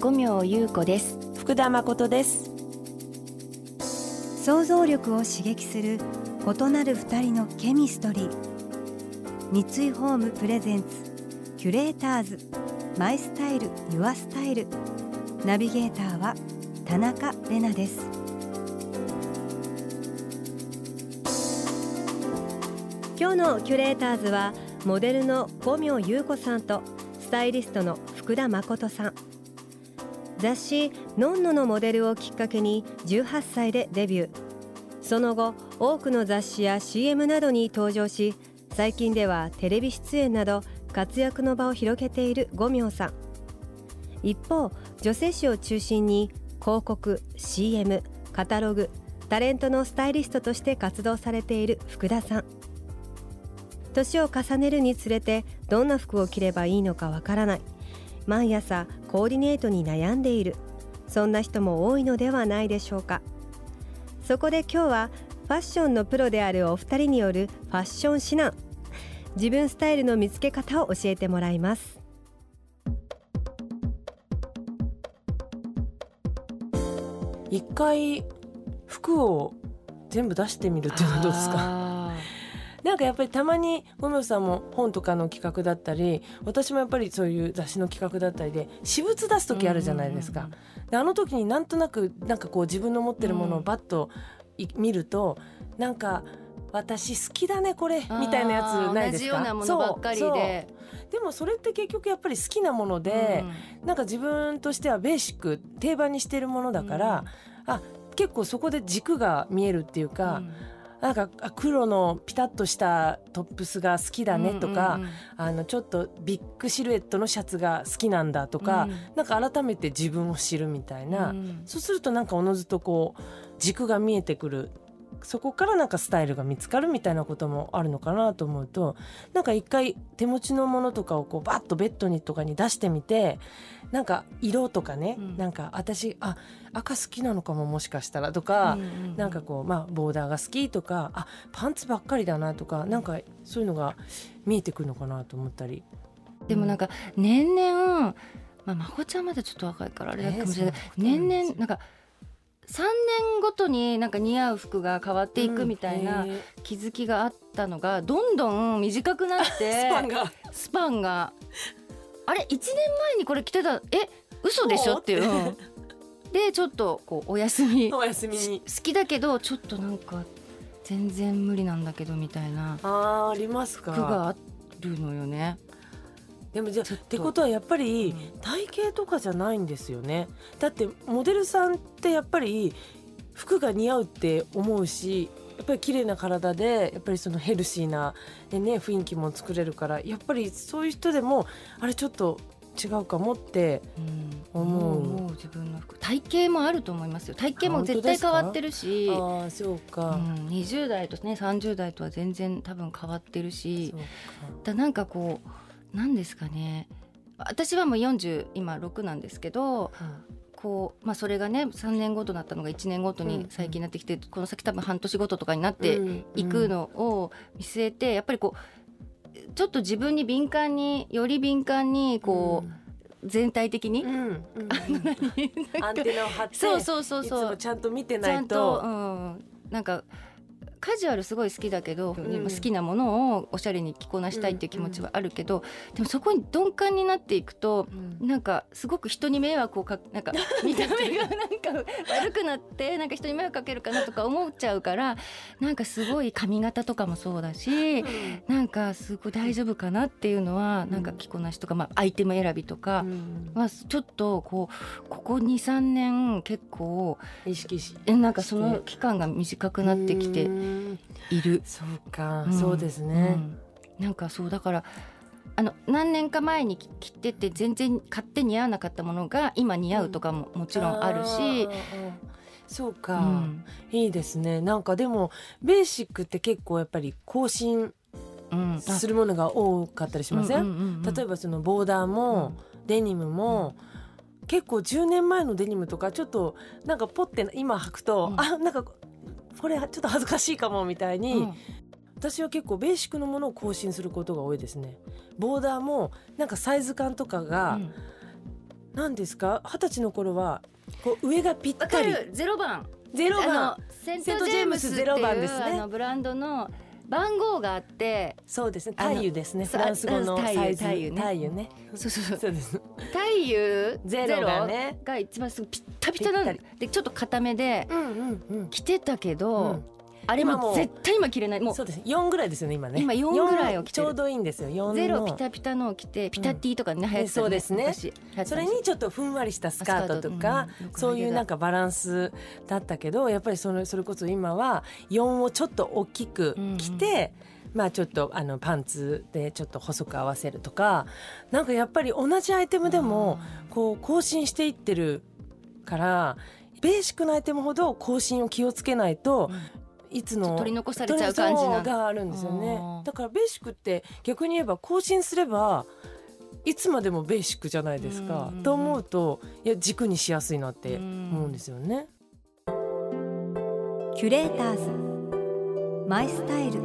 五明優子です。福田誠です。想像力を刺激する異なる二人のケミストリー。三井ホームプレゼンツキュレーターズ。マイスタイルユアスタイル。ナビゲーターは田中れなです。今日のキュレーターズはモデルの五明優子さんとスタイリストの福田誠さん雑誌「のんの」のモデルをきっかけに18歳でデビュー。その後多くの雑誌や CM などに登場し最近ではテレビ出演など活躍の場を広げている五明さん。一方女性誌を中心に広告 CM カタログタレントのスタイリストとして活動されている福田さん。年を重ねるにつれてどんな服を着ればいいのかわからない。毎朝コーディネートに悩んでいる。そんな人も多いのではないでしょうか。そこで今日はファッションのプロであるお二人によるファッション指南。自分スタイルの見つけ方を教えてもらいます。一回服を全部出してみるっていうのはどうですか？なんかやっぱりたまに五明さんも本とかの企画だったり私もやっぱりそういう雑誌の企画だったりで私物出す時あるじゃないですか。であの時になんとなくなんかこう自分の持ってるものをバッと見るとなんか私好きだねこれみたいなやつないですか？そうででもそれって結局やっぱり好きなもので、うん、なんか自分としてはベーシック定番にしてるものだから、うん、あ結構そこで軸が見えるっていうか、うんなんか黒のピタッとしたトップスが好きだねとか、うんうん。うん、あのちょっとビッグシルエットのシャツが好きなんだとか、うん、なんか改めて自分を知るみたいな、うん、そうするとなんかおのずとこう軸が見えてくるそこからなんかスタイルが見つかるみたいなこともあるのかなと思うとなんか一回手持ちのものとかをこうバッとベッドにとかに出してみてなんか色とかね、うん、なんか私あ赤好きなのかももしかしたらとか、うんうんうん、なんかこうまあボーダーが好きとかあパンツばっかりだなとかなんかそういうのが見えてくるのかなと思ったり。でもなんか年々、まあ、まこちゃんまだちょっと若いからあれだかもしれない、えー、年々なんか3年ごとになんか似合う服が変わっていくみたいな気づきがあったのがどんどん短くなって スパンが。スパンが。あれ1年前にこれ着てたえ嘘でしょ？っていう。でちょっとこうお休み。お休み好きだけどちょっとなんか全然無理なんだけどみたいな。あありますか？服があるのよね。でもじゃあってことはやっぱり体型とかじゃないんですよね、だってモデルさんってやっぱり服が似合うって思うしやっぱり綺麗な体でやっぱりそのヘルシーな、ね、雰囲気も作れるからやっぱりそういう人でもあれちょっと違うかもって思う,、うん、う自分の服。体型もあると思いますよ。体型も絶対変わってるし。あそうか、うん、20代とね30代とは全然多分変わってるし。だなんかこう何ですかね。私はもう40今6なんですけど、うんこうまあ、それがね3年ごとなったのが1年ごとに最近なってきて、うんうん、この先多分半年ごととかになっていくのを見据えて、やっぱりこうちょっと自分に敏感により敏感にこう、うん、全体的に、うんうん、アンテナを張ってそうそうそうそう。ちゃんと見てないと。うん、なんかカジュアルすごい好きだけど、うん、好きなものをおしゃれに着こなしたいっていう気持ちはあるけど、うん、でもそこに鈍感になっていくと、うん、なんかすごく人に迷惑をかなんか見た目がなんか悪くなって なんか人に迷惑かけるかなとか思っちゃうからなんかすごい髪型とかもそうだし、うん、なんかすごい大丈夫かなっていうのは、なんか着こなしとか、まあ、アイテム選びとかはちょっとこうここ23年結構意識しなんかその期間が短くなってきて。いる。そうか、うん、そうですね、うん、なんかそうだからあの何年か前に着てて全然買って似合わなかったものが今似合うとかももちろんあるし、そうか、うん、いいですね。なんかでもベーシックって結構やっぱり更新するものが多かったりしません？例えばそのボーダーも、デニムも、結構10年前のデニムとかちょっとなんかポッて今履くと、うん、あなんかこれちょっと恥ずかしいかもみたいに、うん、私は結構ベーシックのものを更新することが多いですね。ボーダーもなんかサイズ感とかが何、うん、ですか？二十歳の頃はこう上がぴったり。ゼロ番。ゼロ番。セントジェームスゼロ番ですね。あのブランドの番号があってそうですね。太油ですね。フランス語のサイズ。太油ね。太油ね。そうそうそう。です。太油ゼロがねが一番すぐピッタピタなんでちょっと固めで着てたけど、あれも絶対今着れない。もうそうです。4ぐらいですよね今ね。今4ぐらいを着てちょうどいいんですよ。4ゼロピタピタのを着てピタティとかね、うん、流行ってそうですね。それにちょっとふんわりしたスカートとか、うん、そういうなんかバランスだったけどやっぱりそのそれこそ今は4をちょっと大きく着て、うん、まあちょっとあのパンツでちょっと細く合わせるとかなんかやっぱり同じアイテムでもこう更新していってるからベーシックなアイテムほど更新を気をつけないと、いつの取り残されちゃう感じながあるんですよね。だからベーシックって逆に言えば更新すればいつまでもベーシックじゃないですか、と思うといや軸にしやすいなって思うんですよね。キュレーターズ。マイスタイル。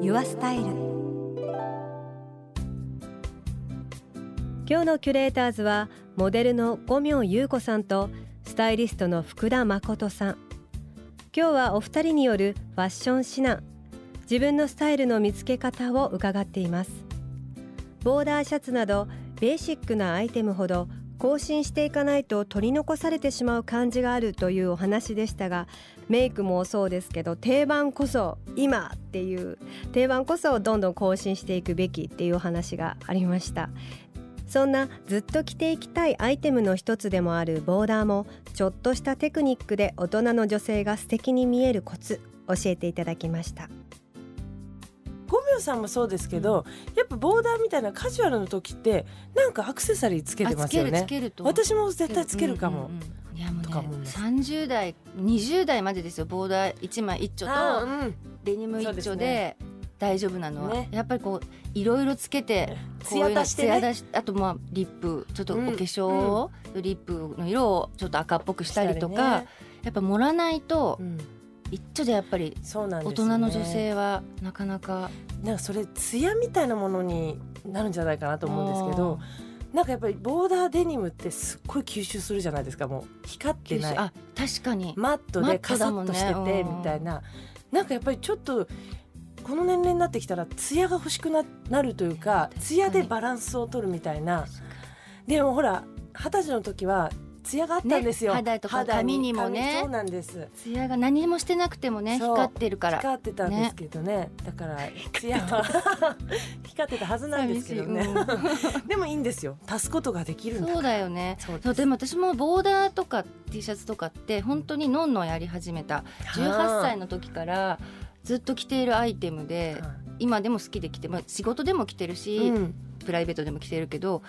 ユアスタイル。今日のキュレーターズはモデルの五明優子さんとスタイリストの福田誠さん今日はお二人によるファッション指南自分のスタイルの見つけ方を伺っています。ボーダーシャツなどベーシックなアイテムほど更新していかないと取り残されてしまう感じがあるというお話でしたがメイクもそうですけど定番こそ今っていう定番こそどんどん更新していくべきっていうお話がありました。そんなずっと着ていきたいアイテムの一つでもあるボーダーもちょっとしたテクニックで大人の女性が素敵に見えるコツ教えていただきました。五秒さんもそうですけど、やっぱボーダーみたいなカジュアルの時ってなんかアクセサリーつけてますよね。私も絶対つけるかも、うんうんうん。いやもうね、30代20代までですよ。ボーダー1枚一丁とデニム一丁で大丈夫なのは、ね、やっぱりこういろいろつけて艶出して、ね、あとまあリップちょっとお化粧を、うん、リップの色をちょっと赤っぽくしたりとか、ね、やっぱ盛らないと、うん、一丁でやっぱり大人の女性はなかなか。なんかそれ艶みたいなものになるんじゃないかなと思うんですけどなんかやっぱりボーダーデニムってすっごい吸収するじゃないですかもう。光ってない。あ確かに。マットでカサッとしててみたいな、なんかやっぱりちょっとこの年齢になってきたら艶が欲しくななるというか艶でバランスを取るみたいな。でもほら二十歳の時は艶があったんですよ、ね、肌とか髪にもね。そうなんです。艶が何もしてなくてもね光ってるから。光ってたんですけどね、ね、だから艶は 光ってたはずなんですけどね、うん、でもいいんですよ。足すことができるそうだよね。そうでも私もボーダーとか T シャツとかって本当にのんのんやり始めた。18歳の時からずっと着ているアイテムで、今でも好きで着て、まあ、仕事でも着てるし、うん、プライベートでも着てるけど、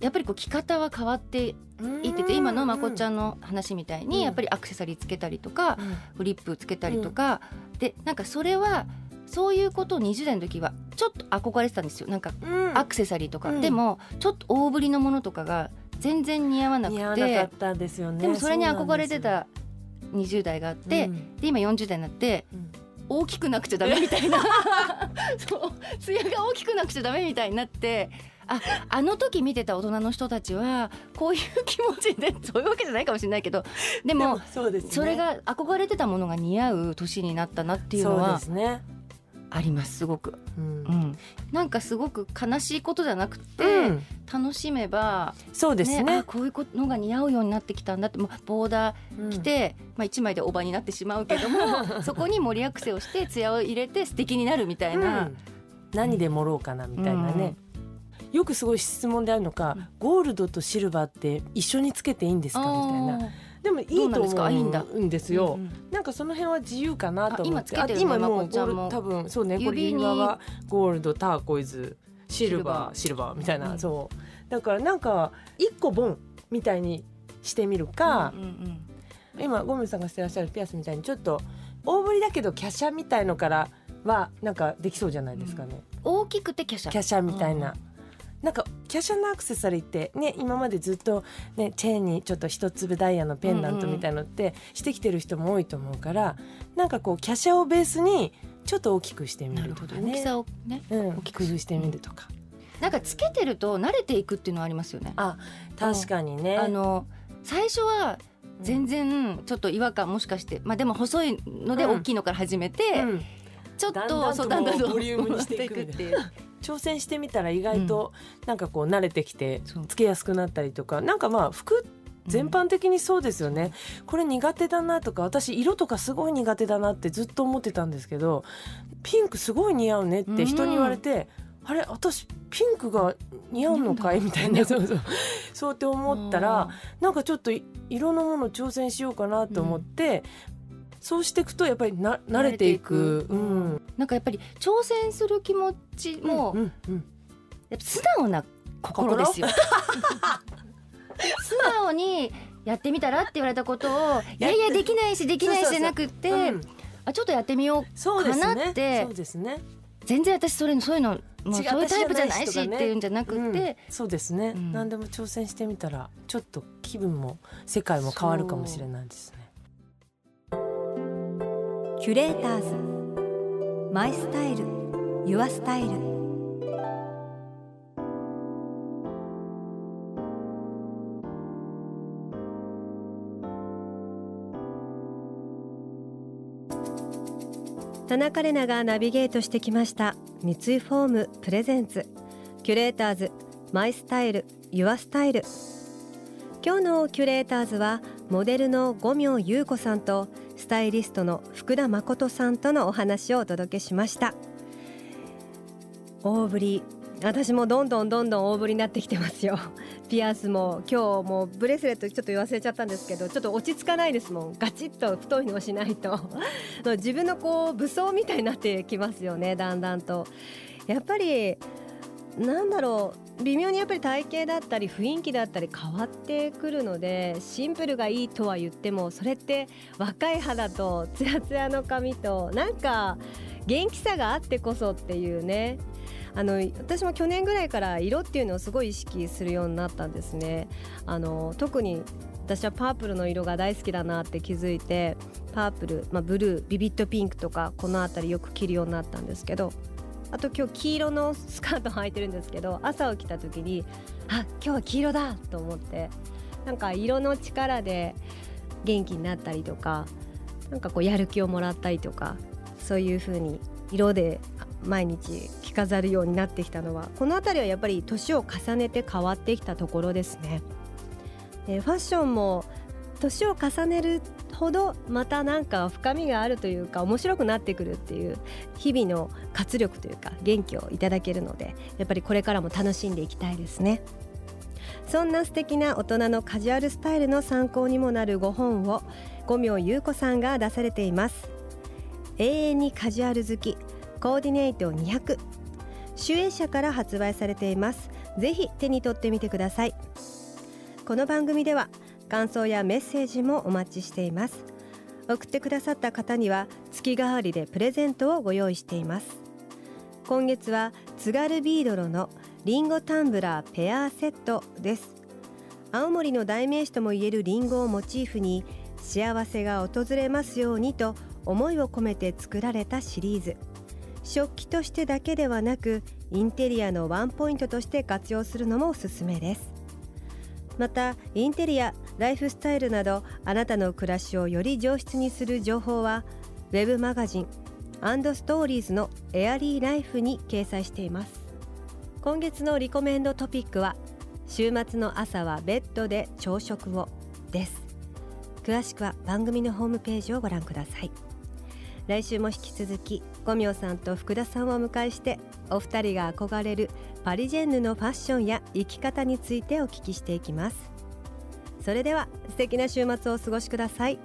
やっぱりこう着方は変わっていってて今のまこちゃんの話みたいにやっぱりアクセサリーつけたりとか、フリップつけたりとか、でなんかそれはそういうことを20代の時はちょっと憧れてたんですよ。なんかアクセサリーとか、でもちょっと大ぶりのものとかが全然似合わなくてでもそれに憧れてた20代があって、で今40代になって、大きくなくちゃダメみたいな。そう。艶が大きくなくちゃダメみたいになって。ああの時見てた大人の人たちはこういう気持ちで そういうわけじゃないかもしれないけど。でもそで、ね、それが憧れてたものが似合う年になったなっていうのはありますすごく、うん、うん、なんかすごく悲しいことじゃなくて、うん、楽しめばそうですね、ね、こういうのが似合うようになってきたんだってもうボーダー着て、うん、まあ、1枚でおばになってしまうけども そこに盛りアクセをして艶を入れて素敵になるみたいな、何で盛ろうかなみたいなね、よくすごい質問であるのか、ゴールドとシルバーって一緒につけていいんですかみたいな。でもいいと思うんですよ。うんうん、なんかその辺は自由かなと思って。今今もうゴール多分そうねこれ指輪はゴールドターコイズシルバーシルバー。みたいな、うん、そう。だからなんか一個ボンみたいにしてみるか、うんうんうん、今ゴムさんがしてらっしゃるピアスみたいにちょっと大ぶりだけど華奢みたいのからはなんかできそうじゃないですかね、うん、大きくて華奢。華奢みたいな、なんか華奢なアクセサリーってね今までずっとねチェーンにちょっと一粒ダイヤのペンダントみたいのってしてきてる人も多いと思うから、うんうん、なんかこう華奢をベースにちょっと大きくしてみるとかね大きさをね、うん、大きくしてみるとか。なんかつけてると慣れていくっていうのはありますよね。あ確かにね。あの最初は全然ちょっと違和感もしかしてまあでも細いので大きいのから始めて、うんうん、ちょっとだんだん ボリュームにしていくっていう。挑戦してみたら意外となんかこう慣れてきてつけやすくなったりとか、うん、なんかまあ服全般的にそうですよね、うん、これ苦手だなとか私色とかすごい苦手だなってずっと思ってたんですけどピンクすごい似合うねって人に言われて、うん、あれ私ピンクが似合うのかい？みたいな。そうそう。そうって思ったらなんかちょっと色のもの挑戦しようかなと思って、そうしていくとやっぱりな慣れていく、うん、なんかやっぱり挑戦する気持ちも、うんうんうん、やっぱ素直な心ですよ。素直にやってみたらって言われたことを いやいやできないしできないしじゃなくて、うん、あちょっとやってみようかなってそうですね。全然私それそういうのもうそういうタイプじゃないしっていうんじゃなくて、うん、そうですね、うん、何でも挑戦してみたらちょっと気分も世界も変わるかもしれないですね。キュレーターズ。マイスタイル。ユアスタイル。田中れながナビゲートしてきました。三井ホーム presents。キュレーターズ。 My style。Your style。今日のキュレーターズはモデルの五明祐子さんとスタイリストの福田麻琴さんとのお話をお届けしました。大ぶり。私もどんどんどんどん大ぶりになってきてますよ。ピアスも今日もブレスレットちょっと忘れちゃったんですけどちょっと落ち着かないですもん。ガチッと太いのをしないと。自分のこう武装みたいになってきますよねだんだんと。やっぱりなんだろう。微妙にやっぱり体型だったり雰囲気だったり変わってくるのでシンプルがいいとは言ってもそれって若い肌とツヤツヤの髪となんか元気さがあってこそっていうね。あの私も去年ぐらいから色っていうのをすごい意識するようになったんですね。あの特に私はパープルの色が大好きだなって気づいてパープル、まあ、ブルービビットピンクとかこの辺りよく着るようになったんですけどあと今日黄色のスカート履いてるんですけど朝起きた時にあ今日は黄色だと思ってなんか色の力で元気になったりとかなんかこうやる気をもらったりとかそういう風に色で毎日着飾るようになってきたのはこの辺りはやっぱり年を重ねて変わってきたところですね。ファッションも年を重ねるほど。またなんか深みがあるというか面白くなってくるっていう日々の活力というか元気をいただけるのでやっぱりこれからも楽しんでいきたいですね。そんな素敵な大人のカジュアルスタイルの参考にもなる5本を五明優子さんが出されています。永遠にカジュアル好きコーディネート200集英社から発売されています。ぜひ手に取ってみてください。この番組では感想やメッセージもお待ちしています。送ってくださった方には月替わりでプレゼントをご用意しています。今月は津軽ビードロのリンゴタンブラーペアセットです。青森の代名詞ともいえるリンゴをモチーフに幸せが訪れますようにと思いを込めて作られたシリーズ。食器としてだけではなくインテリアのワンポイントとして活用するのもおすすめです。またインテリアライフスタイルなどあなたの暮らしをより上質にする情報はウェブマガジンストーリーズのエアリーライフに掲載しています。今月のリコメンドトピックは週末の朝はベッドで朝食をです。詳しくは番組のホームページをご覧ください。来週も引き続き五明さんと福田さんをお迎えしてお二人が憧れるパリジェンヌのファッションや生き方についてお聞きしていきます。それでは素敵な週末をお過ごしください。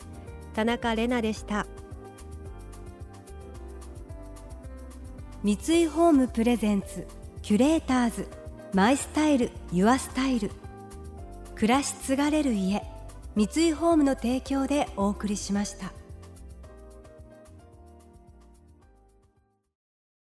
田中れなでした。三井ホームプレゼンツキュレーターズマイスタイルユアスタイル。暮らし継がれる家三井ホームの提供でお送りしました。